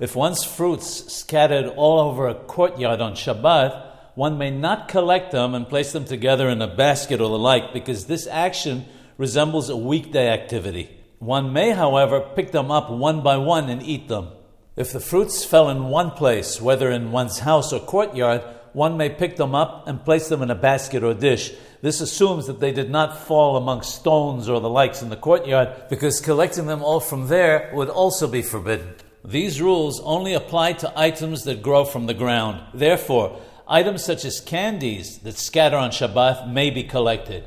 If one's fruits scattered all over a courtyard on Shabbat, one may not collect them and place them together in a basket or the like, because this action resembles a weekday activity. One may, however, pick them up one by one and eat them. If the fruits fell in one place, whether in one's house or courtyard, one may pick them up and place them in a basket or dish. This assumes that they did not fall among stones or the likes in the courtyard, because collecting them all from there would also be forbidden. These rules only apply to items that grow from the ground. Therefore, items such as candies that scatter on Shabbat may be collected.